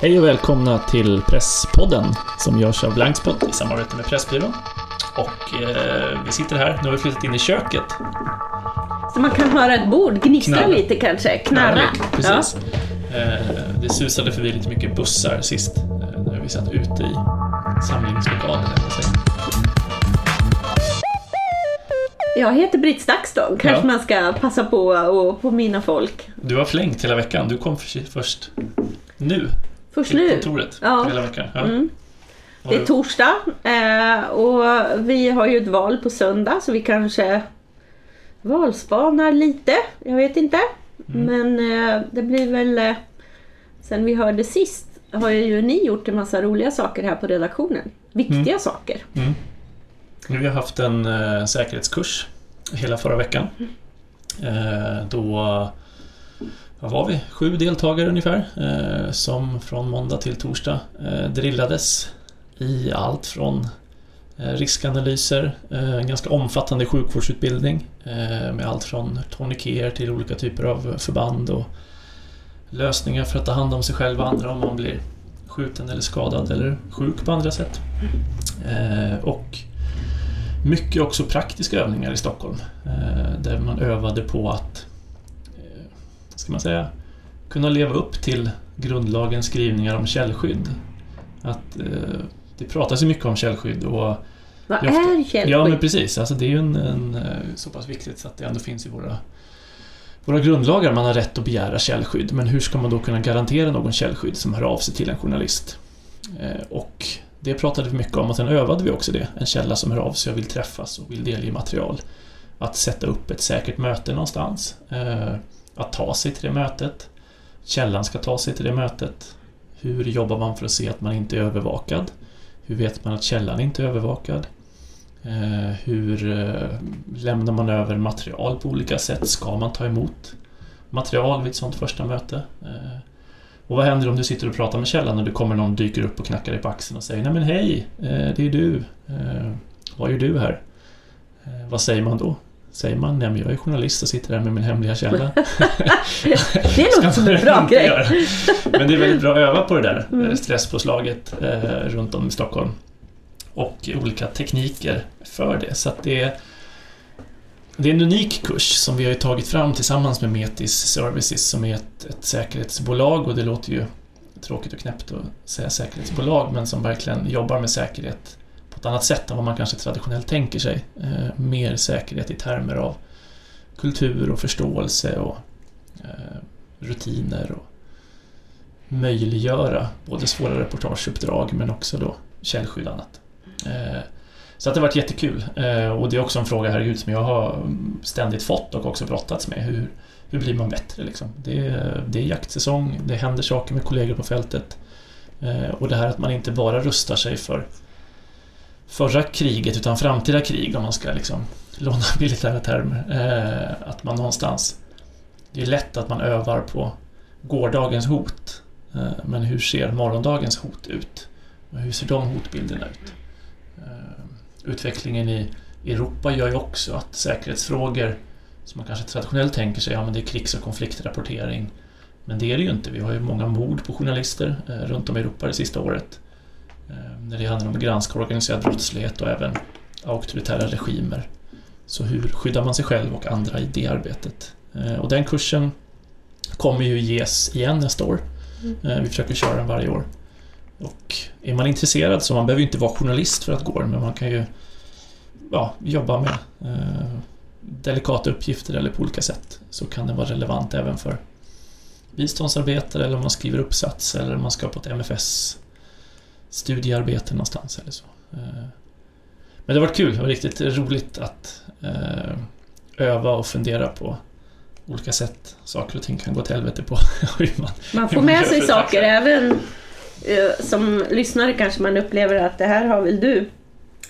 Hej och välkomna till Presspodden som görs av Blankspot i samarbete med Pressbyrån. Och eh, vi sitter här, nu har vi flyttat in i köket. Så man kan höra ett bord Knarra. lite kanske, knarra. Precis. Eh, det susade förbi lite mycket bussar sist, eh, när vi satt ute i samlingslokalen. Jag heter Britt Stakston, kanske Ja. man ska passa på och påminna folk. Du har flängt hela veckan, du kom för, först nu Först nu. kontoret Ja. hela veckan. Ja. Mm. Det är torsdag eh, och vi har ju ett val på söndag så vi kanske valspanar lite. Jag vet inte. Mm. Men eh, det blir väl... Eh, sen vi hörde sist har ju ni gjort en massa roliga saker här på redaktionen. Viktiga Mm. saker. Mm. Nu har vi haft en säkerhetskurs hela förra veckan. Eh, då vad var vi? Sju deltagare ungefär eh, som från måndag till torsdag eh, drillades i allt från eh, riskanalyser, eh, en ganska omfattande sjukvårdsutbildning eh, med allt från tourniqueter till olika typer av förband och lösningar för att ta hand om sig själv och andra om man blir skjuten eller skadad eller sjuk på andra sätt. Eh, och mycket också praktiska övningar i Stockholm eh, där man övade på att ska man säga, kunna leva upp till grundlagens skrivningar om källskydd. Att, eh, det pratas ju mycket om källskydd och Vad Ja, ofta- är källskydd? Ja, men precis. Alltså, det är ju en, en, eh, så pass viktigt så att det ändå finns i våra, våra grundlagar. Man har rätt att begära källskydd, men hur ska man då kunna garantera någon källskydd som hör av sig till en journalist? Eh, och det pratade vi mycket om och sen övade vi också det. En källa som hör av sig och vill träffas och vill delge material. Att sätta upp ett säkert möte någonstans. Eh, att ta sig till det mötet. Källan ska ta sig till det mötet. Hur jobbar man för att se att man inte är övervakad? Hur vet man att källan inte är övervakad? Eh, hur eh, lämnar man över material på olika sätt? Ska man ta emot material vid ett sådant första möte? Eh, och vad händer om du sitter och pratar med källan och det kommer någon dyker upp och knackar dig på axeln och säger Nej men hej, det är du. Vad gör du här? Vad säger man då? Säger man Nej men jag är journalist och sitter här med min hemliga källa. Det är nog Ska en bra grej. göra. Men det är väldigt bra att öva på det där Mm. eh, stresspåslaget eh, runt om i Stockholm. Och olika tekniker för det. Så att det är, det är en unik kurs som vi har tagit fram tillsammans med Metis Services som är ett, ett säkerhetsbolag och det låter ju tråkigt och knäppt att säga säkerhetsbolag men som verkligen jobbar med säkerhet på ett annat sätt än vad man kanske traditionellt tänker sig. Eh, mer säkerhet i termer av kultur och förståelse och eh, rutiner och möjliggöra både svåra reportageuppdrag men också då källskydd och annat. Eh, så att det har varit jättekul eh, och det är också en fråga herregud som jag har ständigt fått och också brottats med. Hur, hur blir man bättre liksom? Det är, det är jaktsäsong, det händer saker med kollegor på fältet eh, och det här att man inte bara rustar sig för förra kriget utan framtida krig om man ska liksom låna militära termer. Eh, att man någonstans det är lätt att man övar på gårdagens hot. Eh, Men hur ser morgondagens hot ut? Och hur ser de hotbilderna ut? Eh, Utvecklingen i Europa gör ju också att säkerhetsfrågor som man kanske traditionellt tänker sig, ja men det är krigs och konfliktrapportering. Men det är det ju inte. Vi har ju många mord på journalister eh, runt om i Europa det sista året. När det handlar om att granska organiserad brottslighet och även auktoritära regimer. Så hur skyddar man sig själv och andra i det arbetet? Eh, Och den kursen kommer ju ges igen nästa år. Mm. Eh, Vi försöker köra den varje år. Och är man intresserad så man behöver ju inte vara journalist för att gå den, men man kan ju ja, jobba med eh, delikata uppgifter eller på olika sätt. Så kan den vara relevant även för biståndsarbetare eller om man skriver uppsats eller om man ska på ett MFS studiearbete någonstans eller så. Eh, Men det har varit kul, det var riktigt roligt att eh, öva och fundera på olika sätt saker och ting kan gå till helvete på. Man, Man får med sig saker, även eh, som lyssnare kanske man upplever att det här har väl du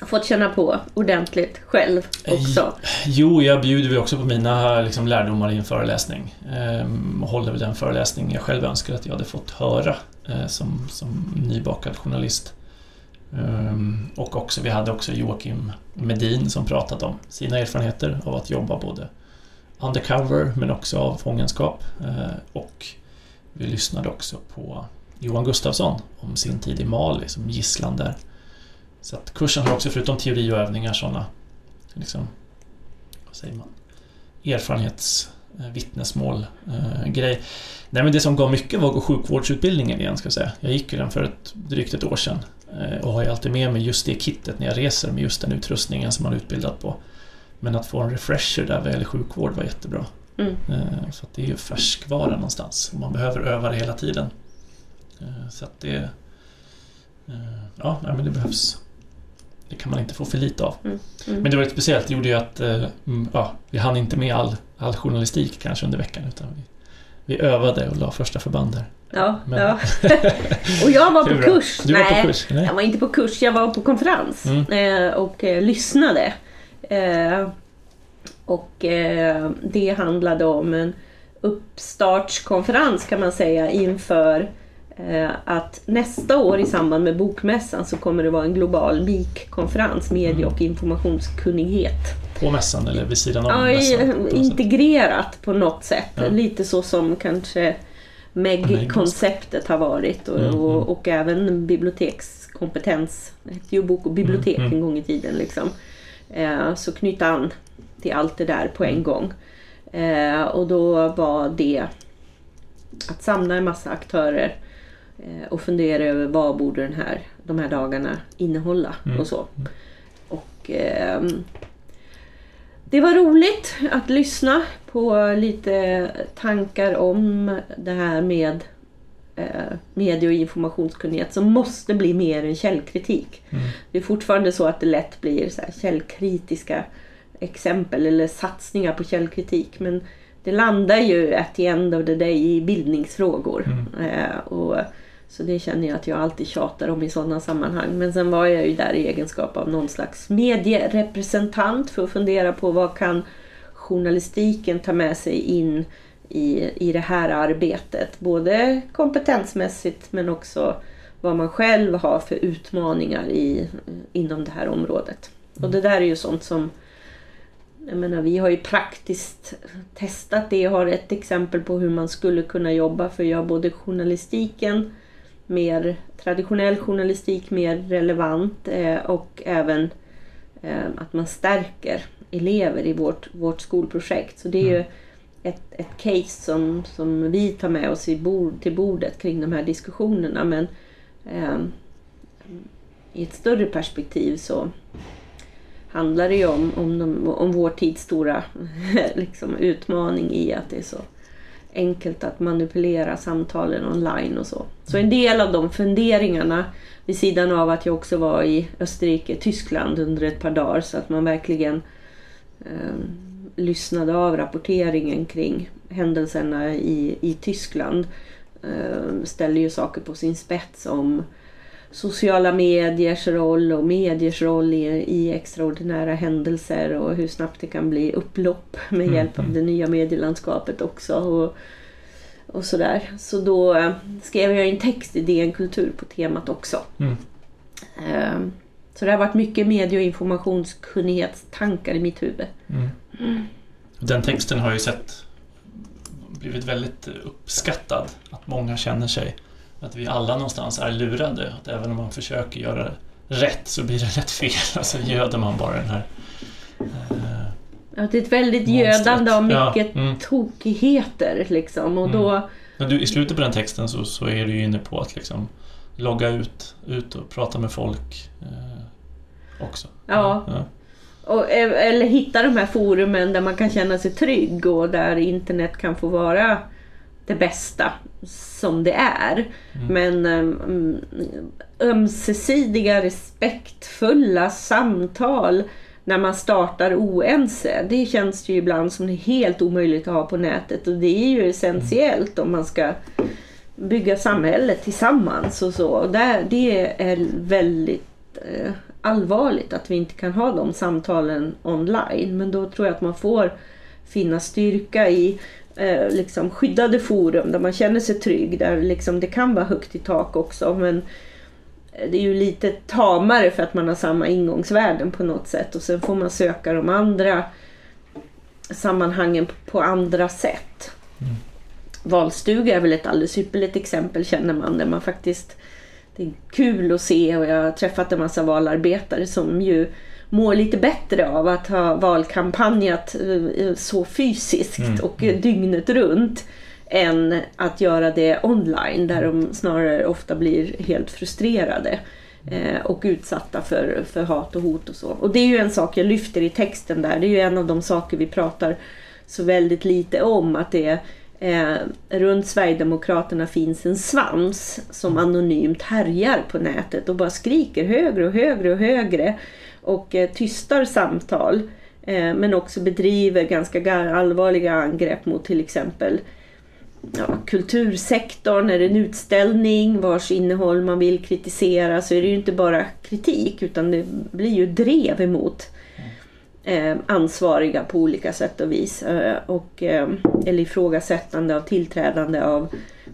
fått känna på ordentligt själv också. Jo, jag bjuder väl också på mina liksom, lärdomar i en föreläsning. Ehm, håller väl den föreläsning jag själv önskar att jag hade fått höra Eh, som, som nybakad journalist. Ehm, och också, vi hade också Joakim Medin som pratat om sina erfarenheter av att jobba både undercover men också av fångenskap. Eh, och vi lyssnade också på Johan Gustafsson om sin tid i Mali som gisslan där. Så att kursen har också förutom teori och övningar sådana liksom, vad säger man, erfarenhetsvittnesmål eh, grej. Nej men det som gav mycket var sjukvårdsutbildningen igen ska jag säga. Jag gick ju den för ett, drygt ett år sedan eh, och har ju alltid med mig just det kittet när jag reser med just den utrustningen som man är utbildad på. Men att få en refresher där vad gäller sjukvård var jättebra. Mm. Eh, att det är ju färskvara någonstans. Man behöver öva det hela tiden. Eh, så att det... eh, Ja, nej, men det behövs. Det kan man inte få för lite av. Mm. Mm. Men det var lite speciellt. Det gjorde ju att eh, mm, ja, vi hann inte med all, all journalistik kanske under veckan. Utan vi, vi övade och la första förband där. Ja, Men- ja. och jag var på kurs. Du var Nej, på kurs? Nej. Jag var inte på kurs, jag var på konferens Mm. eh, och eh, lyssnade. Eh, och eh, det handlade om en uppstartskonferens kan man säga inför att nästa år i samband med Bokmässan så kommer det vara en global MIK-konferens, medie och informationskunnighet. På mässan eller vid sidan av Ja, mässan? på sätt. integrerat på något sätt. Ja. Lite så som kanske MEG-konceptet har varit och, Mm, mm. och, och även bibliotekskompetens. Det hette ju bok och bibliotek Mm, mm. en gång i tiden. Liksom. Eh, så knyta an till allt det där på Mm. en gång. Eh, och då var det att samla en massa aktörer eh, och fundera över vad borde den här, de här dagarna innehålla Mm. och så. Och ehm, det var roligt att lyssna på lite tankar om det här med eh, medie och informationskunnighet som måste bli mer än källkritik. Mm. Det är fortfarande så att det lätt blir så källkritiska exempel eller satsningar på källkritik. Men det landar ju at the end of the day i bildningsfrågor. Mm. Eh, och, så det känner jag att jag alltid tjatar om i sådana sammanhang. Men sen var jag ju där i egenskap av någon slags medierepresentant för att fundera på vad kan journalistiken ta med sig in i, i det här arbetet. Både kompetensmässigt men också vad man själv har för utmaningar i, inom det här området. Och det där är ju sånt som jag menar, vi har ju praktiskt testat det. Jag har ett exempel på hur man skulle kunna jobba för att göra både journalistiken mer traditionell journalistik mer relevant eh, och även eh, att man stärker elever i vårt, vårt skolprojekt. Så det är ju ett, ett case som, som vi tar med oss i bord, till bordet kring de här diskussionerna. Men eh, i ett större perspektiv så handlar det ju om, om, de, om vår tids stora liksom, utmaning i att det är så enkelt att manipulera samtalen online och så. Så en del av de funderingarna vid sidan av att jag också var i Österrike, Tyskland under ett par dagar så att man verkligen eh, lyssnade av rapporteringen kring händelserna i, i Tyskland eh, ställer ju saker på sin spets om sociala mediers roll och mediers roll i, i extraordinära händelser och hur snabbt det kan bli upplopp med Mm, hjälp av mm. det nya medielandskapet också. Och, och sådär. Så då eh, skrev jag en text i DN Kultur på temat också. Mm. Eh, Så det har varit mycket medie och informationskunnighetstankar i mitt huvud. Mm. Den texten har ju sett blivit väldigt uppskattad. Att många känner sig att vi alla någonstans är lurade. Att även om man försöker göra rätt så blir det rätt fel. Alltså göder man bara den här eh, Att det är ett väldigt monstret. gödande av Ja, mycket mm. tokigheter liksom. Och då, Men du, i slutet på den texten så, så är du ju inne på att liksom logga ut, ut och prata med folk eh, också. Ja. ja. och, eh, eller hitta de här forumen där man kan känna sig trygg och där internet kan få vara det bästa som det är. Mm. Men um, ömsesidiga respektfulla samtal när man startar oense. Det känns ju ibland som det är helt omöjligt att ha på nätet och det är ju essentiellt om man ska bygga samhället tillsammans och så. Och där, det är väldigt eh, allvarligt att vi inte kan ha de samtalen online. Men då tror jag att man får finna styrka i eh, liksom skyddade forum där man känner sig trygg. Där liksom det kan vara högt i tak också. Men det är ju lite tamare för att man har samma ingångsvärden på något sätt. Och sen får man söka de andra sammanhangen på andra sätt. Mm. valstuga är väl ett alldeles ypperligt exempel känner man där man faktiskt det är kul att se och jag har träffat en massa valarbetare som ju mår lite bättre av att ha valkampanjat eh, så fysiskt Mm, och dygnet runt än att göra det online där de snarare ofta blir helt frustrerade eh, och utsatta för, för hat och hot och så. Och det är ju en sak jag lyfter i texten där. Det är ju en av de saker vi pratar så väldigt lite om. Att det eh, runt Sverigedemokraterna finns en svans som anonymt härjar på nätet och bara skriker högre och högre och högre och eh, tystar samtal. Eh, men också bedriver ganska allvarliga angrepp mot till exempel ja, kultursektorn, är det en utställning vars innehåll man vill kritisera så är det ju inte bara kritik utan det blir ju drev emot eh, ansvariga på olika sätt och vis. Eh, och, eh, eller ifrågasättande av tillträdande av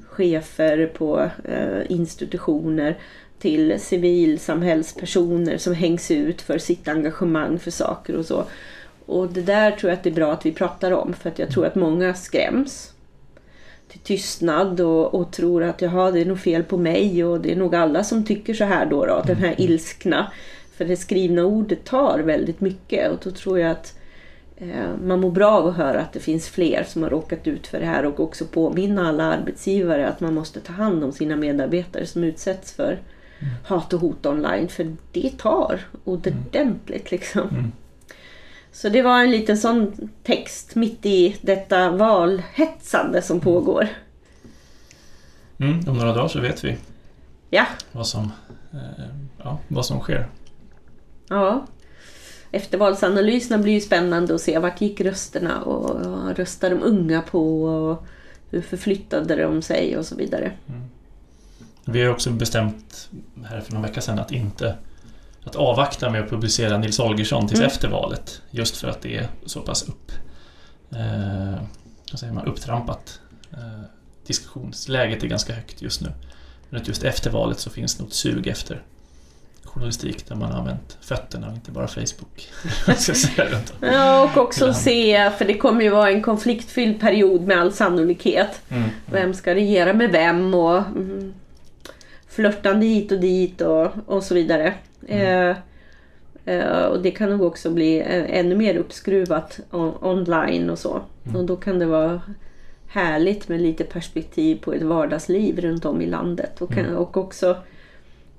chefer på eh, institutioner till civilsamhällspersoner som hängs ut för sitt engagemang för saker och så. Och det där tror jag att det är bra att vi pratar om för att jag tror att många skräms till tystnad och, och tror att jaha, det är nog fel på mig och det är nog alla som tycker så här då, då den här ilskna. För det skrivna ordet tar väldigt mycket och då tror jag att eh, man mår bra av att höra att det finns fler som har råkat ut för det här och också påminna alla arbetsgivare att man måste ta hand om sina medarbetare som utsätts för hat och hot online. För det tar ordentligt liksom. Mm. Så det var en liten sån text mitt i detta valhetsande som pågår. Mm, om några dagar så vet vi Ja, vad som, eh, ja, vad som sker. ja. Eftervalsanalyserna blir ju spännande att se. Vart gick rösterna och vad röstar de unga på? Och hur förflyttade de sig och så vidare. Vi har också bestämt här för någon vecka sedan att inte att avvakta med att publicera Nils Holgersson tills Mm. efter valet. Just för att det är så pass upp, eh, vad säger man, upptrampat. Eh, diskussionsläget är ganska högt just nu. Men att just efter valet så finns något sug efter journalistik där man har använt fötterna och inte bara Facebook. Ja, och också se, för det kommer ju vara en konfliktfylld period med all sannolikhet. Mm. Vem ska regera med vem och mm, flörtande hit och dit och, och så vidare. Eh, eh, och det kan nog också bli ännu mer uppskruvat on, online och så. Mm. Och då kan det vara härligt med lite perspektiv på ett vardagsliv runt om i landet. Och, kan, Mm. och också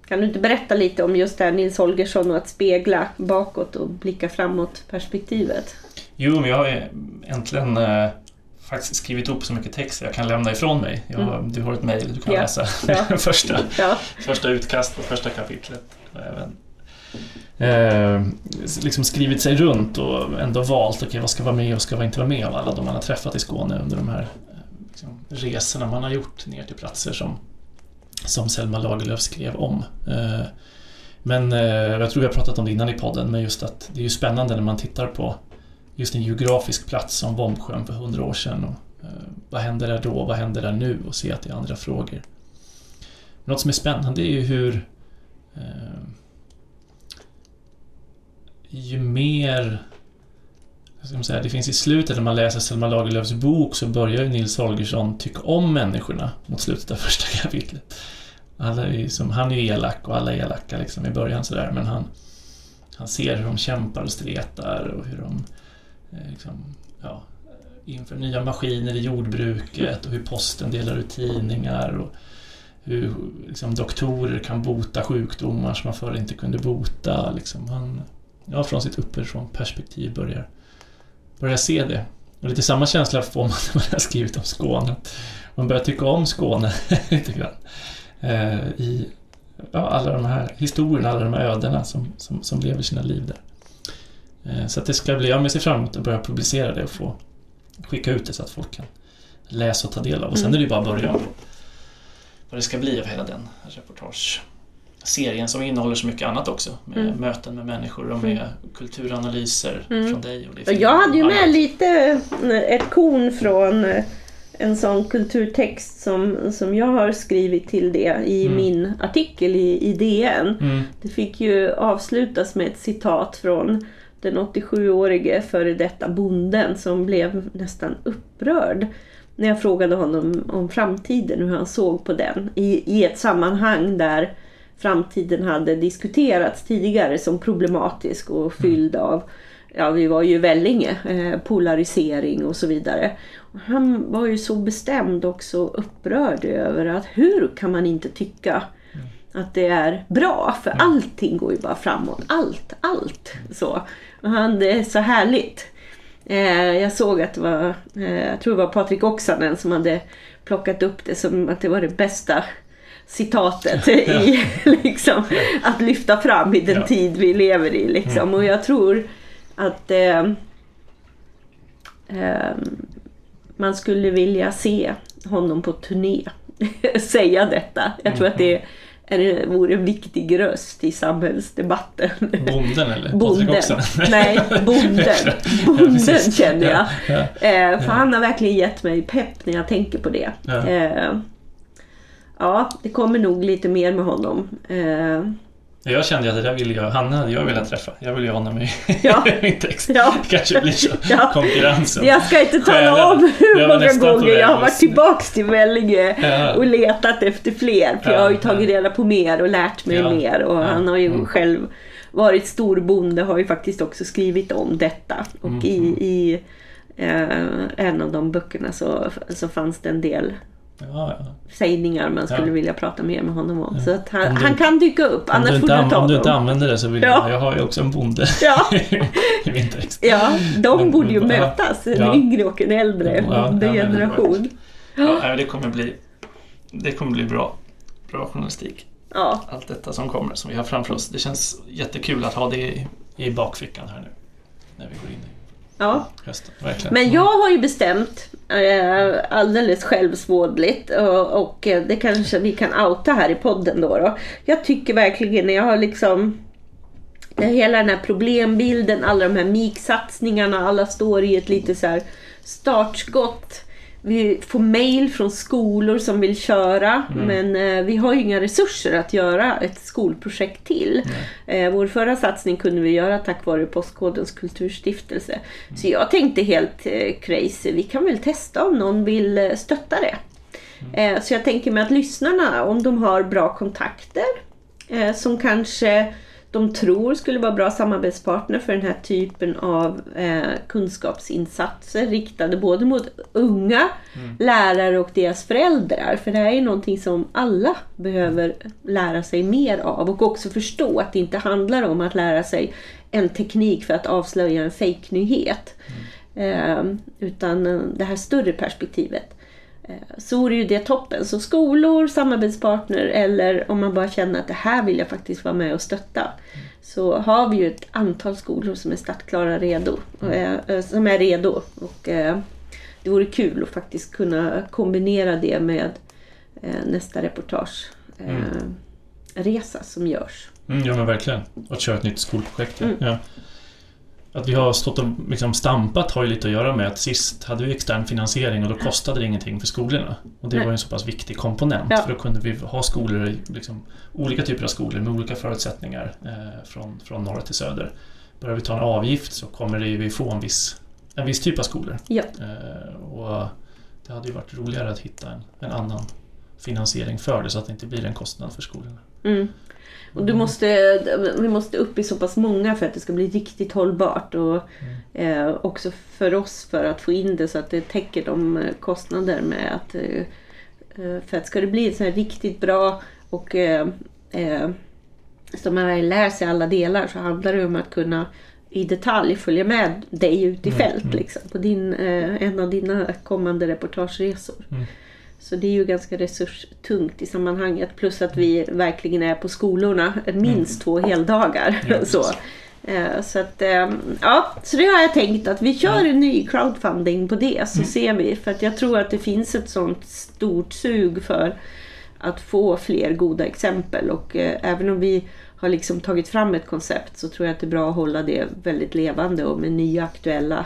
kan du inte berätta lite om just det här Nils Holgersson och att spegla bakåt och blicka framåt perspektivet? Jo, men jag har äntligen eh, faktiskt skrivit upp så mycket text jag kan lämna ifrån mig. Jag, har- Du har ett mejl du kan Ja. läsa. Ja. första, Ja, första utkast första kapitlet. Och även eh, liksom skrivit sig runt och ändå valt, okej vad ska vara med och ska inte vara med av alla de man har träffat i Skåne under de här eh, liksom, resorna man har gjort ner till platser som, som Selma Lagerlöf skrev om. Eh, men eh, jag tror vi har pratat om det innan i podden, men just att det är ju spännande när man tittar på just en geografisk plats som Vombsjön för hundra år sedan. Och, eh, vad händer där då? Vad händer där nu? Och se att det är andra frågor. Något som är spännande är ju hur eh, ju mer ska man säga, det finns i slutet när man läser Selma Lagerlöfs bok så börjar ju Nils Holgersson tycka om människorna mot slutet av första kapitlet. Alla är som, han är ju elak och alla är elaka liksom i början sådär men han, han ser hur de kämpar och stretar och hur de eh, Eh, liksom, ja, inför nya maskiner i jordbruket och hur posten delar ut tidningar och hur liksom, doktorer kan bota sjukdomar som man förr inte kunde bota. Liksom. Han, ja, från sitt uppifrån perspektiv börjar, börjar se det. Och lite samma känsla får man när man har skrivit om Skåne. Man börjar tycka om Skåne lite grann. Eh, I ja, alla de här historierna, alla de här ödena som, som, som lever sina liv där. Eh, så att det ska bli, jag ser fram emot att börja publicera det och få skicka ut det så att folk kan läsa och ta del av. Och sen Mm. är det ju bara början vad det ska bli av hela den reportageserien som innehåller så mycket annat också. Med Mm. möten med människor och med kulturanalyser Mm. från dig. Och det Och jag hade ju med lite eh, ett korn från eh, en sån kulturtext som, som jag har skrivit till det i Mm. min artikel i, i DN. Mm. Det fick ju avslutas med ett citat från den 87-årige före detta bonden som blev nästan upprörd när jag frågade honom om framtiden, hur han såg på den i, i ett sammanhang där framtiden hade diskuterats tidigare som problematisk och fylld av ja, vi var ju Vellinge, eh, polarisering och så vidare. Han var ju så bestämd och så upprörd över att hur kan man inte tycka att det är bra? För allting går ju bara framåt. Allt, allt. Så. Han, det är så härligt. Eh, jag såg att det var, eh, jag tror det var Patrik Oksanen som hade plockat upp det som att det var det bästa citatet i liksom, att lyfta fram i den Ja. tid vi lever i. Liksom. Och jag tror att eh, eh, man skulle vilja se honom på turné säga detta. Jag tror att det är, vore en viktig röst i samhällsdebatten. Bonden eller? Bonden. Nej, bonden. Ja, Bonden precis. känner jag. Ja, ja. Eh, för han har verkligen gett mig pepp när jag tänker på det. Ja. Eh, ja, det kommer nog lite mer med honom. Eh, Jag kände att det där ville jag, han hade jag velat träffa. Jag vill ju ha honom i Ja. min text. Ja. kanske blir så. Ja. Konkurrensen. jag ska inte tala om hur många gånger jag har varit tillbaks till Vellinge Ja. och letat efter fler. För Ja, jag har ju tagit reda på mer och lärt mig mer. Och han har ju mm. själv varit storbonde, har ju faktiskt också skrivit om detta. Och Mm, i, mm. i eh, en av de böckerna så, så fanns det en del Ja, ja. sägningar man skulle Ja. vilja prata mer med honom om. Ja. Så att han, du- han kan dyka upp, Om, annars du får du an- ta om du inte använder det så vill Ja. jag, jag har ju också en bonde Ja. i min text. Ja, de Men- borde ju ja. mötas, en Ja. yngre och en äldre Ja, ja, men det var- generation. Ja, nej, det kommer bli, det kommer bli bra. Bra journalistik. Ja, Allt detta som kommer, som vi har framför oss. Det känns jättekul att ha det i, i bakfickan här nu. När vi går in i ja. hösten. Men jag har ju bestämt eh, alldeles självsvådligt och, eh, det kanske vi kan outa här i podden då. då. Jag tycker verkligen jag har liksom hela den här problembilden, alla de här MIK-satsningarna, alla står i ett lite så här startskott. Vi får mail från skolor som vill köra men eh, vi har ju inga resurser att göra ett skolprojekt till. Eh, vår förra satsning kunde vi göra tack vare Postkodens kulturstiftelse. Så jag tänkte helt eh, crazy, vi kan väl testa om någon vill eh, stötta det. Eh, så jag tänker mig att lyssnarna, om de har bra kontakter eh, som kanske de tror skulle vara bra samarbetspartner för den här typen av eh, kunskapsinsatser riktade både mot unga lärare och deras föräldrar. För det här är någonting som alla behöver lära sig mer av och också förstå att det inte handlar om att lära sig en teknik för att avslöja en fejknyhet. Eh, utan eh, det här större perspektivet. Eh, Så vore ju det toppen. Så skolor, samarbetspartner eller om man bara känner att det här vill jag faktiskt vara med och stötta. Så har vi ju ett antal skolor som är startklara redo. eh, eh, Som är redo. Och det vore kul att faktiskt kunna kombinera det med nästa reportage. eh, Resa som görs. Mm, ja men verkligen. Att köra ett nytt skolprojekt. ja. Mm. Ja. Att vi har stått och liksom stampat har ju lite att göra med att sist hade vi extern finansiering och då kostade det ingenting för skolorna. Och det var ju en så pass viktig komponent Ja. för då kunde vi ha skolor, liksom, olika typer av skolor med olika förutsättningar eh, från, från norr till söder. Börjar vi ta en avgift så kommer det, ju vi få en viss, en viss typ av skolor. Ja. Eh, och det hade ju varit roligare att hitta en, en annan finansiering för det så att det inte blir en kostnad för skolorna. Mm. Och du måste, vi måste upp i så pass många för att det ska bli riktigt hållbart. Och eh, också för oss för att få in det så att det täcker de eh, kostnader med att... Eh, eh, för att ska det bli så här riktigt bra och eh, eh, så man lär sig alla delar så handlar det om att kunna i detalj följa med dig ut i Mm, fält mm. liksom, på din, en av dina kommande reportageresor. Mm. Så det är ju ganska resurstungt i sammanhanget. Plus att vi verkligen är på skolorna minst två heldagar. Mm. Ja, så. Eh, Så, att, eh, ja, så det har jag tänkt att vi kör en ny crowdfunding på det så Mm. ser vi. För att jag tror att det finns ett sånt stort sug för att få fler goda exempel. Och eh, även om vi har liksom tagit fram ett koncept så tror jag att det är bra att hålla det väldigt levande och med nya aktuella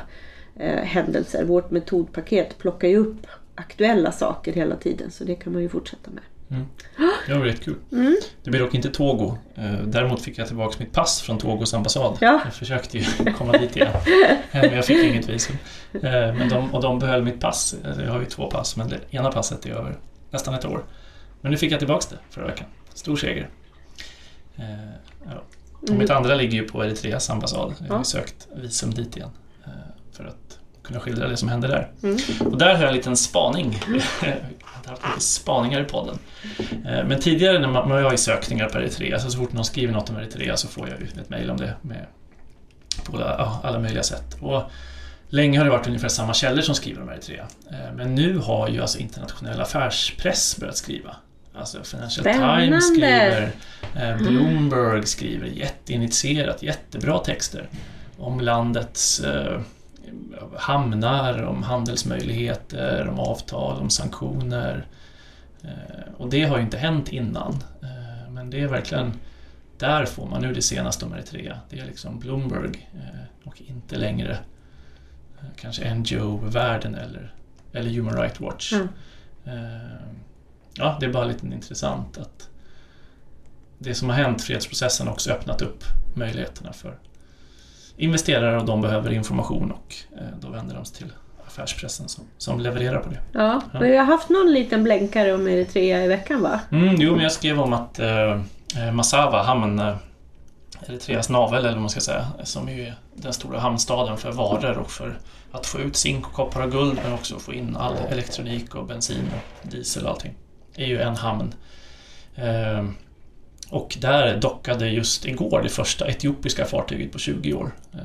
eh, händelser. Vårt metodpaket plockar ju upp aktuella saker hela tiden så det kan man ju fortsätta med. Det var väldigt kul. Mm. Det blir dock inte Togo. Eh, Däremot fick jag tillbaka mitt pass från Togos ambassad. Ja. Jag försökte ju komma dit igen. Eh, Men jag fick inget visum. Eh, Men de, och de behöll mitt pass. Alltså, Jag har ju två pass, men det ena passet är över nästan ett år. Men nu fick jag tillbaka det förra veckan. Stor seger. Och mitt andra ligger ju på Eritreas ambassad. Jag har Ja. sökt visum dit igen. För att kunna skildra det som hände där. Mm. Och där har jag en liten spaning. jag har haft lite spaningar i podden. Eh, Men tidigare när man, jag har i sökningar på Eritrea, så, så fort någon skriver något om Eritrea så får jag ju ett mejl om det med, på alla, alla möjliga sätt. Och länge har det varit ungefär samma källor som skriver om Eritrea. Eh, Men nu har ju alltså internationell affärspress börjat skriva. Alltså Financial Spännande. Times skriver, eh, Bloomberg skriver jätteinitierat, jättebra texter om landets hamnar, om handelsmöjligheter, om avtal, om sanktioner. Eh, Och det har ju inte hänt innan. Eh, Men det är verkligen, där får man nu det senaste om Eritrea. Det är liksom Bloomberg eh, och inte längre kanske NGO-världen eller, eller Human Rights Watch. Mm. Ja, det är bara lite intressant att det som har hänt, fredsprocessen, har också öppnat upp möjligheterna för investerare och de behöver information och eh, då vänder de sig till affärspressen som, som levererar på det. Ja, Ja. vi har haft någon liten blänkare om Eritrea i veckan va? Mm, jo, men jag skrev om att eh, eh, Massawa, hamn, eh, Eritreas navel eller vad man ska säga, som är den stora hamnstaden för varor och för att få ut zink, och koppar och guld men också få in all elektronik och bensin och diesel och allting. Det är ju en hamn. Eh, och där dockade just igår det första etiopiska fartyget på 20 år. Eh,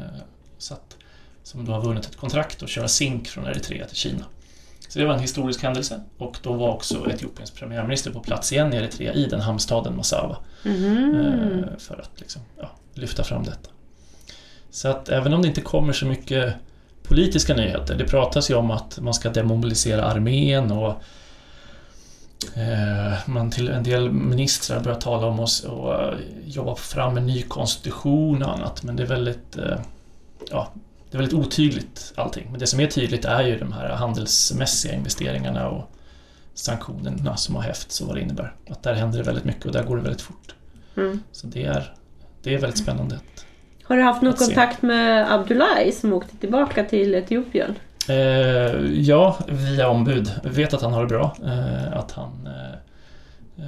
så att, som då har vunnit ett kontrakt att köra zink från Eritrea till Kina. Så det var en historisk händelse och då var också Etiopiens premiärminister på plats igen i Eritrea i den hamnstaden Massawa eh, för att liksom, ja, lyfta fram detta. Så att även om det inte kommer så mycket politiska nyheter, det pratas ju om att man ska demobilisera armén och man till en del ministrar börjar tala om att och, eh, jobba fram en ny konstitution och annat, men det är väldigt eh, ja, det är väldigt otydligt allting. Men det som är tydligt är ju de här handelsmässiga investeringarna och sanktionerna som har hävts och vad det innebär. Att där händer det väldigt mycket och där går det väldigt fort. Mm. Så det är, det är väldigt spännande. Har du haft någon se. kontakt med Abdullahi som åkte tillbaka till Etiopien? Eh, ja, via ombud. Vi vet att han har det bra. Eh, att han eh,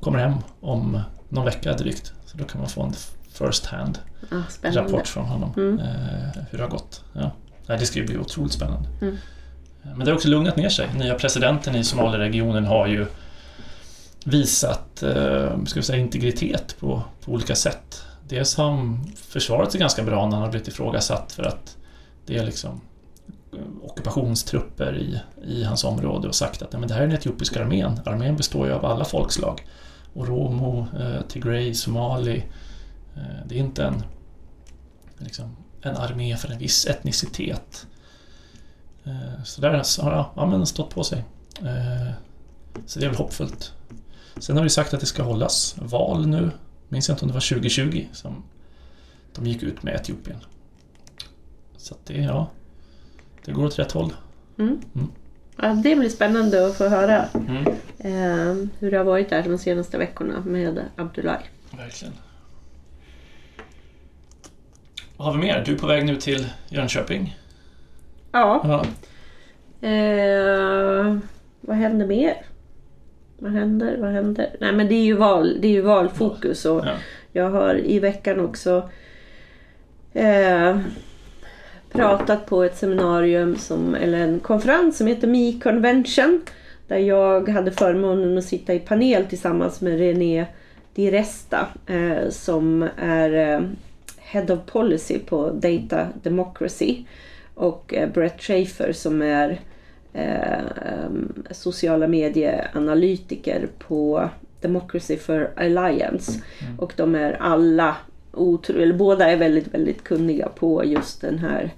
kommer hem om någon vecka drygt. Så då kan man få en first hand Ah, rapport från honom. Mm. Hur det har gått. Ja. Det ska ju bli otroligt spännande. Mm. Men det har också lugnat ner sig. Nya presidenten i Somaliaregionen har ju visat ska vi säga, integritet på, på olika sätt. Dels har han försvarat sig ganska bra när han har blivit ifrågasatt för att det är liksom Eh, ockupationstrupper i, i hans område och sagt att men det här är den etiopiska armén. Armén består ju av alla folkslag. Oromo, eh, Tigray, Somali. Eh, det är inte en, liksom, en armé för en viss etnicitet. Eh, så där har ja, ja, men stått på sig. Eh, så det är väl hoppfullt. Sen har de sagt att det ska hållas val nu. Minns jag inte om det var 2020 som de gick ut med Etiopien. Så att det, ja, det går åt rätt håll. Mm. Mm. Ja, det blir spännande att få höra Mm, eh, hur det har varit där de senaste veckorna med Abdullahi. verkligen. Vad har vi mer? Du är på väg nu till Jönköping. Ja, Ja. eh, vad händer mer? Vad händer? Vad händer? Nej men det är ju, val, det är ju valfokus och Ja. jag har i veckan också eh, pratat på ett seminarium som, eller en konferens som heter Me Convention. Där jag hade förmånen att sitta i panel tillsammans med René Di Resta eh, som är eh, Head of Policy på Data Democracy. Och eh, Brett Schaefer som är eh, sociala medieanalytiker på Democracy for Alliance. Och de är alla, otro, eller båda är väldigt, väldigt kunniga på just den här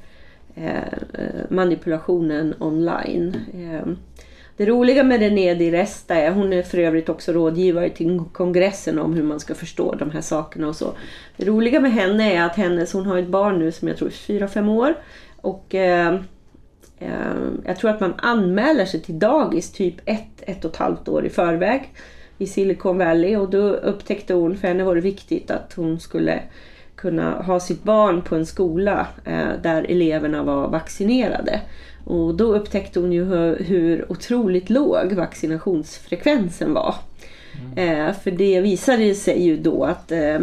Eh, manipulationen online. Eh, det roliga med René Di Resta är, hon är för övrigt också rådgivare till kongressen om hur man ska förstå de här sakerna och så. Det roliga med henne är att hennes, hon har ett barn nu som jag tror är 4-5 år. Och eh, eh, jag tror att man anmäler sig till dagis typ ett, ett och ett halvt år i förväg. i Silicon Valley och då upptäckte hon, för henne var det viktigt att hon skulle kunna ha sitt barn på en skola eh, där eleverna var vaccinerade. Och då upptäckte hon ju hur, hur otroligt låg vaccinationsfrekvensen var. Mm. Eh, för det visade sig ju då att eh,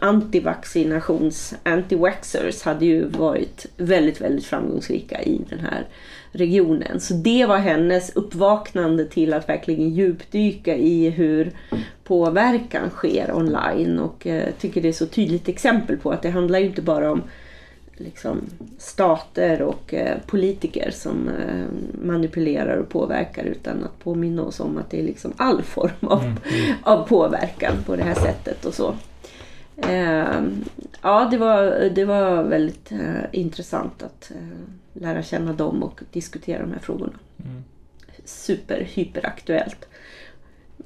antivaccinations, anti-vaxxers hade ju varit väldigt, väldigt framgångsrika i den här regionen. Så det var hennes uppvaknande till att verkligen djupdyka i hur påverkan sker online och eh, tycker det är så tydligt exempel på att det handlar ju inte bara om liksom, stater och eh, politiker som eh, manipulerar och påverkar utan att påminna oss om att det är liksom all form av, mm. Av påverkan på det här sättet och så. Ja, det var, det var väldigt intressant att lära känna dem och diskutera de här frågorna. Mm. Super, hyperaktuellt.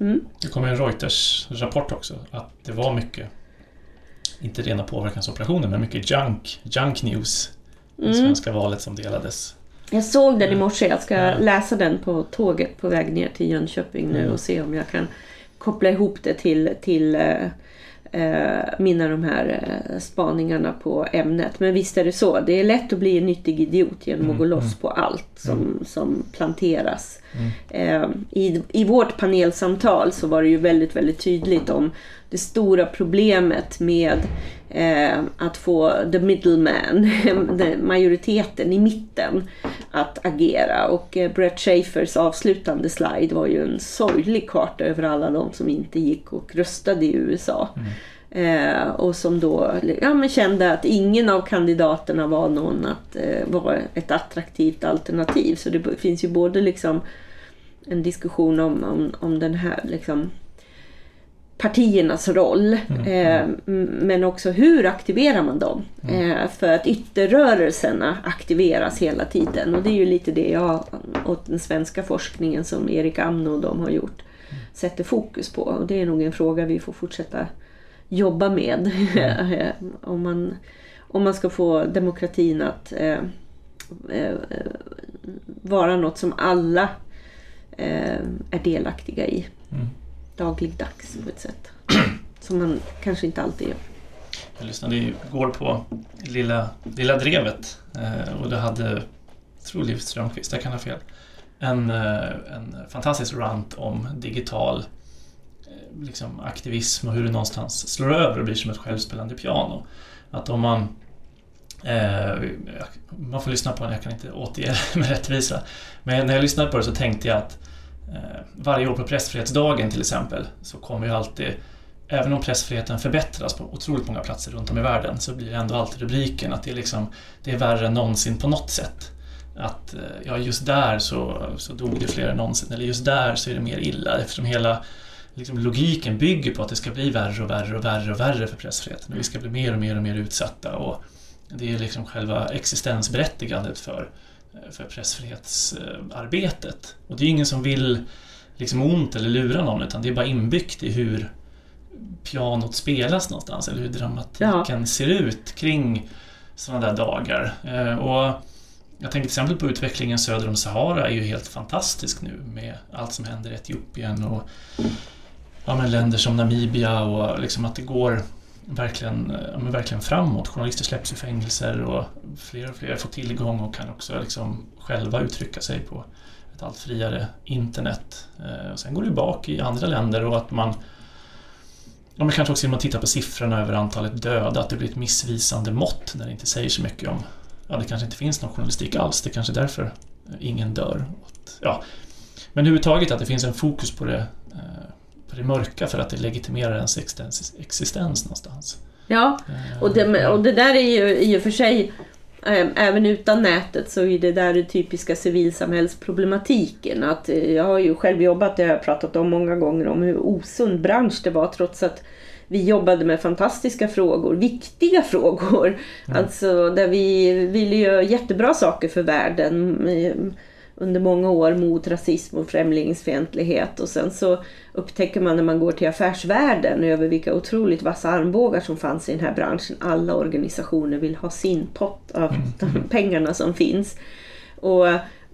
Mm. Det kom en Reuters-rapport också att det var mycket inte rena påverkansoperationer, men mycket junk, junk news i mm. svenska valet som delades. Jag såg den i morse, jag ska ja. läsa den på tåget på väg ner till Jönköping nu mm. och se om jag kan koppla ihop det till, till eh, mina de här eh, spaningarna på ämnet. Men visst är det så. Det är lätt att bli en nyttig idiot genom att gå mm, loss mm. på allt som, mm. som planteras. Mm. i, I vårt panelsamtal så var det ju väldigt, väldigt tydligt om det stora problemet med eh, att få the middleman, majoriteten i mitten, att agera. Och eh, Brett Schafers avslutande slide var ju en sorglig karta över alla de som inte gick och röstade i USA. Mm. Eh, och som då ja, men kände att ingen av kandidaterna var någon att eh, vara ett attraktivt alternativ. Så det finns ju både liksom en diskussion om, om, om den här liksom, partiernas roll. Mm. Eh, men också hur aktiverar man dem? Mm. Eh, för att ytterrörelserna aktiveras hela tiden. Och det är ju lite det jag och den svenska forskningen som Erik Amno och de har gjort mm. sätter fokus på. Och det är nog en fråga vi får fortsätta jobba med. Mm. om, man, om man ska få demokratin att eh, eh vara något som alla eh, är delaktiga i. Mm dagligdags på ett sätt. Som man kanske inte alltid gör. Jag lyssnade igår på Lilla, Lilla Drevet eh, och det hade, jag tror Liv Strömquist, jag kan ha fel, en, eh, en fantastisk rant om digital Eh, liksom, aktivism och hur det någonstans slår över och blir som ett självspelande piano. Att om man eh, man får lyssna på den, jag kan inte återge det med rättvisa. Men när jag lyssnade på det så tänkte jag att Eh, varje år på pressfrihetsdagen till exempel så kommer ju alltid Även om pressfriheten förbättras på otroligt många platser runt om i världen så blir det ändå alltid rubriken att det är, liksom, det är värre än någonsin på något sätt. Att eh, ja, just där så, så dog det fler än någonsin, eller just där så är det mer illa eftersom hela liksom, logiken bygger på att det ska bli värre och värre och värre och värre för pressfriheten. Och vi ska bli mer och mer och mer utsatta och det är liksom själva existensberättigandet för för pressfrihetsarbetet. Och det är ingen som vill liksom ont eller lura någon utan det är bara inbyggt i hur pianot spelas någonstans eller hur dramatiken ja. ser ut kring sådana där dagar. Eh, och jag tänker till exempel på utvecklingen söder om Sahara är ju helt fantastisk nu med allt som händer i Etiopien och ja, men länder som Namibia och liksom att det går verkligen, ja, verkligen framåt. Journalister släpps i fängelser och fler och fler får tillgång och kan också liksom själva uttrycka sig på ett allt friare internet. Eh, och sen går det bak i andra länder och att man Ja, men kanske också genom att titta på siffrorna över antalet döda, att det blir ett missvisande mått när det inte säger så mycket om... Ja, det kanske inte finns någon journalistik alls, det är kanske är därför ingen dör. Ja. Men överhuvudtaget att det finns en fokus på det eh, eh, det mörka för att det legitimerar ens existens, någonstans. Ja, och det, och det där är ju i och för sig eh, Även utan nätet så är det där den typiska civilsamhällsproblematiken. Att eh, jag har ju själv jobbat, det har jag pratat om många gånger, om hur osund bransch det var trots att vi jobbade med fantastiska frågor, viktiga frågor. Mm. Alltså där vi ville göra jättebra saker för världen under många år mot rasism och främlingsfientlighet och sen så upptäcker man när man går till affärsvärlden över vilka otroligt vassa armbågar som fanns i den här branschen. Alla organisationer vill ha sin pott av mm. de pengarna som finns. Och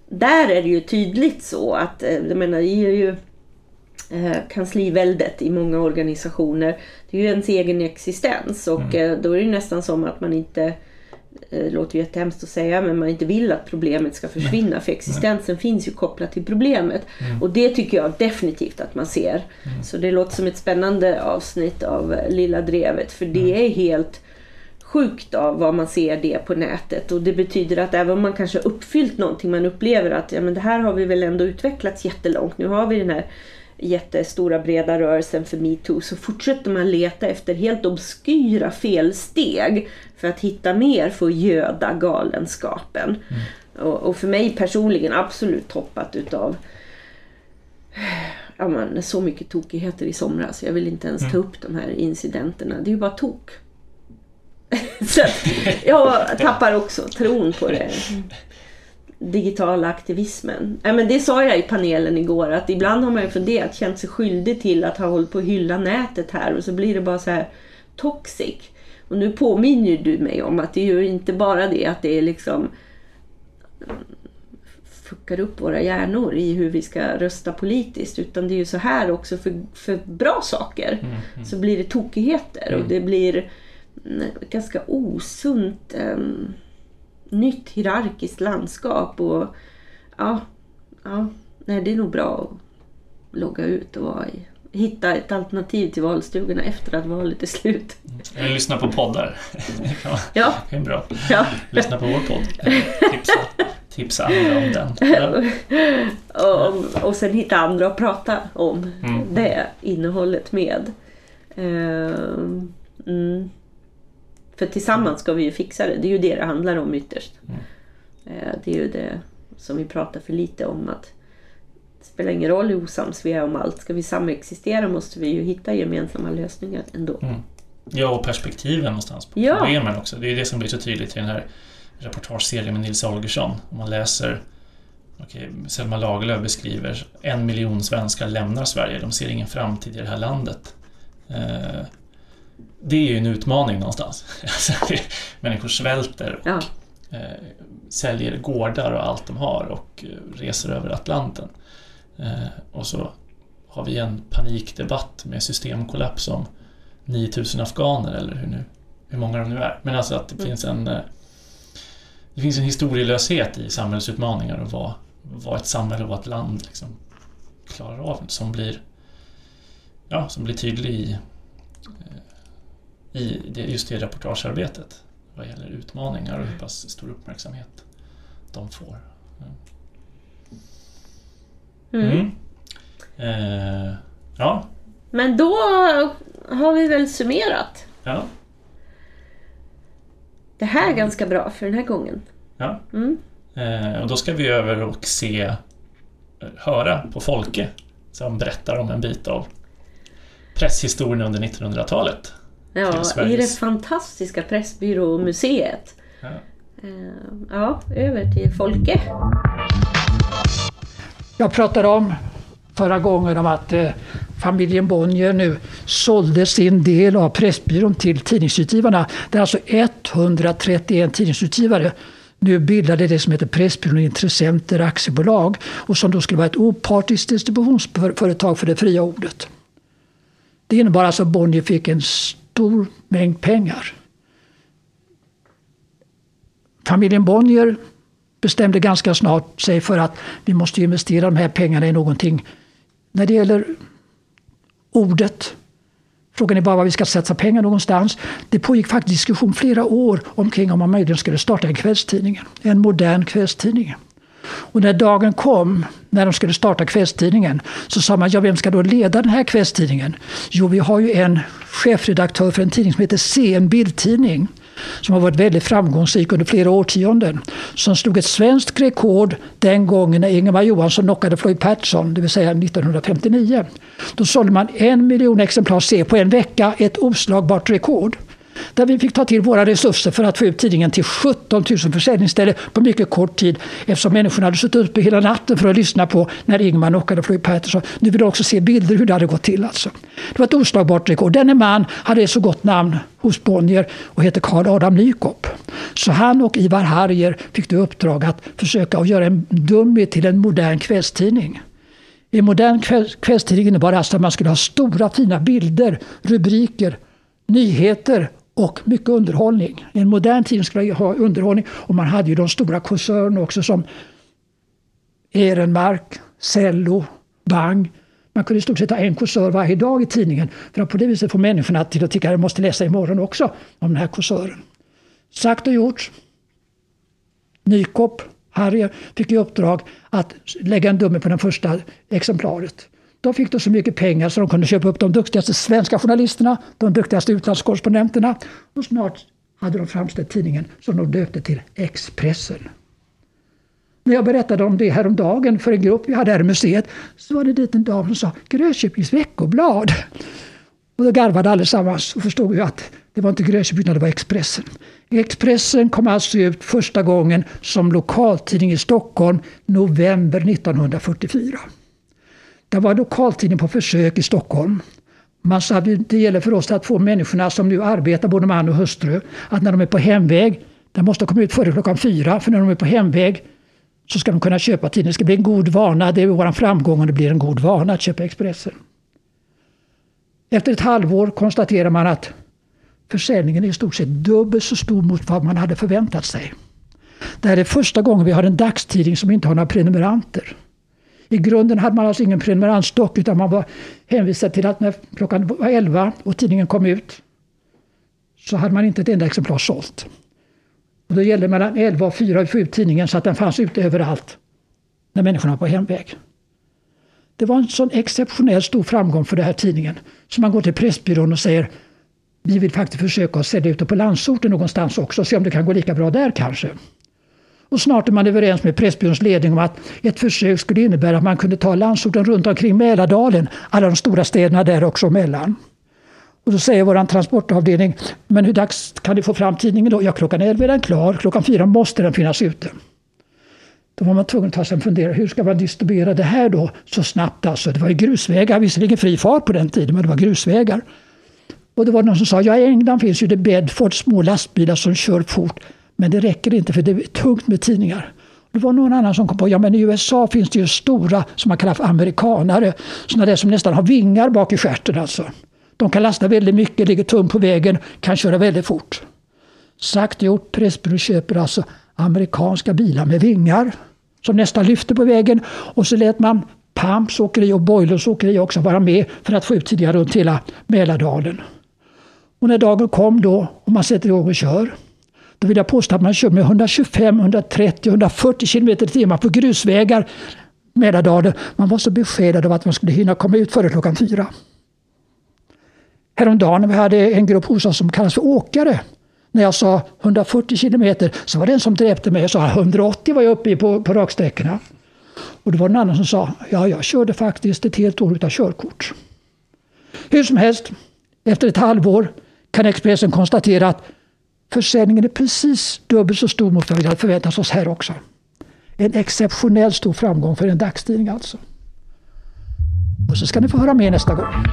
där är det ju tydligt så att, eh, jag menar, det är ju eh, kansliväldet i många organisationer. Det är ju ens egen existens och eh, då är det nästan som att man inte det låter ju jättehemskt att säga men man inte vill att problemet ska försvinna för existensen finns ju kopplat till problemet. Mm. Och det tycker jag definitivt att man ser. Mm. Så det låter som ett spännande avsnitt av Lilla Drevet för det mm. är helt sjukt av vad man ser det på nätet och det betyder att även om man kanske uppfyllt någonting man upplever att ja, men det här har vi väl ändå utvecklats jättelångt. Nu har vi den här jättestora breda rörelsen för metoo så fortsätter man leta efter helt obskyra felsteg för att hitta mer för att göda galenskapen. Mm. Och, och, för mig personligen absolut toppat utav ja, man, så mycket tokigheter i somras. Jag vill inte ens mm. ta upp de här incidenterna. Det är ju bara tok. så jag tappar också tron på det digitala aktivismen. Ja, men det sa jag i panelen igår att ibland har man ju funderat, känt sig skyldig till att ha hållit på att hylla nätet här och så blir det bara så här toxic. Och nu påminner du mig om att det är ju inte bara det att det är liksom fuckar upp våra hjärnor i hur vi ska rösta politiskt utan det är ju så här också för, för bra saker mm, mm. så blir det tokigheter mm. och det blir ganska osunt um, nytt hierarkiskt landskap. Och ja, ja, nej, det är nog bra att logga ut och vara i hitta ett alternativ till valstugorna efter att valet är slut. Eller lyssna på poddar. ja. Det är bra. Ja. Lyssna på vår podd. Tipsa, tipsa andra om den. Och, och sen hitta andra att prata om mm. det innehållet med. Uh, mm. För tillsammans ska vi ju fixa det. Det är ju det det handlar om ytterst. Mm. Eh, det är ju det som vi pratar för lite om. att Det spelar ingen roll hur osams vi är om allt. Ska vi samexistera måste vi ju hitta gemensamma lösningar ändå. Mm. Ja, och perspektiven någonstans på ja. problemen också. Det är det som blir så tydligt i den här reportageserien med Nils Holgersson. Om man läser okay, Selma Lagerlöf beskriver en miljon svenskar lämnar Sverige. De ser ingen framtid i det här landet. Eh, det är ju en utmaning någonstans. Människor svälter och ja. eh, säljer gårdar och allt de har och eh, reser över Atlanten. Eh, och så har vi en panikdebatt med systemkollaps om 9000 afghaner eller hur, nu, hur många de nu är. Men alltså att det mm. finns en det finns en historielöshet i samhällsutmaningar och vad, vad ett samhälle och vad ett land liksom klarar av som blir, ja, som blir tydlig i i det, just det reportagearbetet vad gäller utmaningar och hur pass stor uppmärksamhet de får. Mm. Mm. Eh, ja. Men då har vi väl summerat. Ja. Det här är ganska bra för den här gången. Ja. Mm. Eh, och då ska vi över och se, höra på Folke som berättar om en bit av presshistorien under 1900-talet. Ja, i det fantastiska Pressbyråmuseet. Ja. Eh, ja, över till Folke. Jag pratade om förra gången om att eh, familjen Bonnier nu sålde sin del av Pressbyrån till tidningsutgivarna. Det är alltså 131 tidningsutgivare nu bildade det som heter Pressbyrån Intressenter aktiebolag och som då skulle vara ett opartiskt distributionsföretag för det fria ordet. Det innebar alltså att Bonnier fick en stor mängd pengar. Familjen Bonnier bestämde ganska snart sig för att vi måste investera de här pengarna i någonting. När det gäller ordet, frågan är bara var vi ska satsa pengar någonstans. Det pågick faktiskt diskussion flera år omkring om man möjligen skulle starta en kvällstidning. En modern kvällstidning. Och när dagen kom, när de skulle starta kvällstidningen, så sa man, ja vem ska då leda den här kvällstidningen? Jo, vi har ju en chefredaktör för en tidning som heter CN Bildtidning som har varit väldigt framgångsrik under flera årtionden. Som slog ett svenskt rekord den gången när Ingemar Johansson knockade Floyd Patterson, det vill säga 1959. Då sålde man en miljon exemplar C på en vecka, ett oslagbart rekord. Där vi fick ta till våra resurser för att få ut tidningen till 17 000 försäljningsställen på mycket kort tid. Eftersom människorna hade suttit uppe hela natten för att lyssna på när Ingmar knockade Floyd Patterson. Nu vill de också se bilder hur det hade gått till. Alltså. Det var ett oslagbart rekord. Denne man hade ett så gott namn hos Bonnier och heter Karl Adam Nykop. Så han och Ivar Harrier fick det uppdrag att försöka att göra en Dummy till en modern kvällstidning. En modern kvällstidning innebar alltså att man skulle ha stora fina bilder, rubriker, nyheter och mycket underhållning. En modern tidning skulle ha underhållning och man hade ju de stora koncernerna också som Ehrenmark, Cello, Bang. Man kunde i stort sett ha en kursör varje dag i tidningen för att på det viset få människorna till att tycka att de måste läsa imorgon också om den här kursören. Sagt och gjort. Nykop, Harry, fick i uppdrag att lägga en dumme på det första exemplaret. De fick då så mycket pengar så de kunde köpa upp de duktigaste svenska journalisterna, de duktigaste utlandskorrespondenterna och snart hade de framställt tidningen som de döpte till Expressen. När jag berättade om det häromdagen för en grupp vi hade här i museet så var det dit en dam som sa Grönköpings veckoblad. Och då garvade allesammans och förstod ju att det var inte Grönköping utan det var Expressen. Expressen kom alltså ut första gången som lokaltidning i Stockholm november 1944. Det var lokaltidning på försök i Stockholm. Man sa att det gäller för oss att få människorna som nu arbetar, både man och hustru, att när de är på hemväg, de måste komma ut före klockan fyra, för när de är på hemväg så ska de kunna köpa tidningen. Det ska bli en god vana. Det är vår framgång om det blir en god vana att köpa Expressen. Efter ett halvår konstaterar man att försäljningen är i stort sett dubbelt så stor mot vad man hade förväntat sig. Det här är första gången vi har en dagstidning som inte har några prenumeranter. I grunden hade man alltså ingen prenumerantstock utan man var hänvisad till att när klockan var 11 och tidningen kom ut så hade man inte ett enda exemplar sålt. Och då gällde mellan 11 och 4 att få ut tidningen så att den fanns ute överallt när människorna var på hemväg. Det var en sån exceptionellt stor framgång för den här tidningen. Så man går till Pressbyrån och säger vi vill faktiskt försöka att sälja ut det på landsorten någonstans också, se om det kan gå lika bra där kanske. Och snart är man överens med Pressbyråns ledning om att ett försök skulle innebära att man kunde ta landsorten runt omkring Mälardalen, alla de stora städerna där också emellan. Och då säger vår transportavdelning, men hur dags kan ni få fram tidningen då? Ja, klockan 11 är den klar, klockan 4 måste den finnas ute. Då var man tvungen att ta sig en fundera, hur ska man distribuera det här då så snabbt? Alltså, det var ju grusvägar, visserligen fri fart på den tiden, men det var grusvägar. Och det var någon som sa, ja i England finns ju det Bedford små lastbilar som kör fort. Men det räcker inte för det är tungt med tidningar. Det var någon annan som kom på, ja men i USA finns det ju stora som man kallar för amerikanare. Sådana där som nästan har vingar bak i stjärten alltså. De kan lasta väldigt mycket, ligger tungt på vägen, kan köra väldigt fort. Sagt gjort, Pressbyrån köper alltså amerikanska bilar med vingar som nästan lyfter på vägen och så lät man Pamps åkeri och Boilers åkeri också vara med för att få ut tidningar runt hela Mälardalen. Och när dagen kom då och man sätter igång och kör då vill jag påstå att man kör med 125, 130, 140 km i timmen på grusvägar Mälardalen. Man var så beskedad av att man skulle hinna komma ut före klockan fyra. Häromdagen när vi hade en grupp hos oss som kallas för åkare. När jag sa 140 km så var det en som dräpte mig och sa 180 var jag uppe i på, på raksträckorna. Och det var en annan som sa ja, jag körde faktiskt ett helt år utan körkort. Hur som helst, efter ett halvår kan Expressen konstatera att försäljningen är precis dubbelt så stor mot vad vi hade förväntat oss här också. En exceptionellt stor framgång för en dagstidning alltså. Och så ska ni få höra mer nästa gång.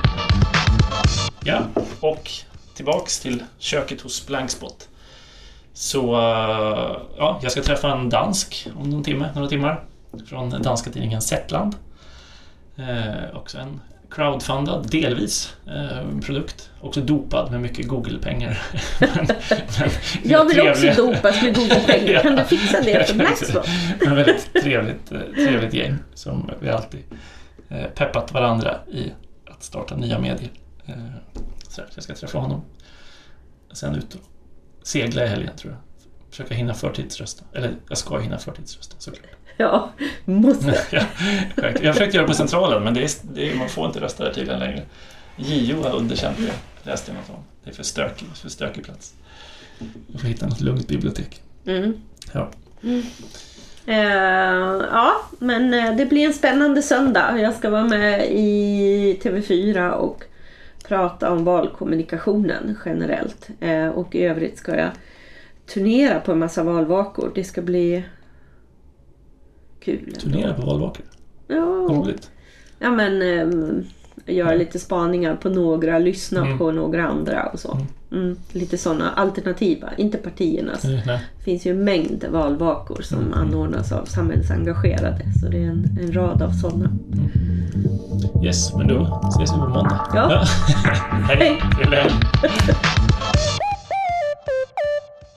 Ja, och tillbaks till köket hos Blankspot. Så eh, ja, jag ska träffa en dansk om någon timme, några timmar från danska tidningen Zetland. Eh, också en crowdfundad, delvis, eh, produkt. Också dopad med mycket Google-pengar. jag vill trevliga... också dopas med Google-pengar. ja. Kan du fixa det för Blackstone? Men väldigt trevligt, eh, trevligt gäng som vi alltid eh, peppat varandra i att starta nya medier. Eh, så jag ska träffa honom. Sen ut och segla i helgen tror jag. Försöka hinna förtidsrösta. Eller jag ska hinna förtidsrösta såklart. Ja, måste. ja, jag försökte göra det på Centralen men det är, det är, man får inte rösta där tydligen längre. JO har underkänt det, läste jag något om. Det är för stökig, för stökig plats. Jag får hitta något lugnt bibliotek. Mm. Ja. Mm. Uh, ja, men eh, det blir en spännande söndag. Jag ska vara med i TV4 och prata om valkommunikationen generellt. Uh, och i övrigt ska jag turnera på en massa valvakor. Det ska bli kul. Turnera på valvakor? Ja. Roligt. Ja men göra lite spaningar på några, lyssna Mm. på några andra och så. Mm, lite sådana alternativa, inte partiernas. Nej. Det finns ju en mängd valvakor som Mm. anordnas av samhällsengagerade. Så det är en, en rad av sådana. Yes, men då ses vi på måndag. Ja. Hej! Hej. Helg.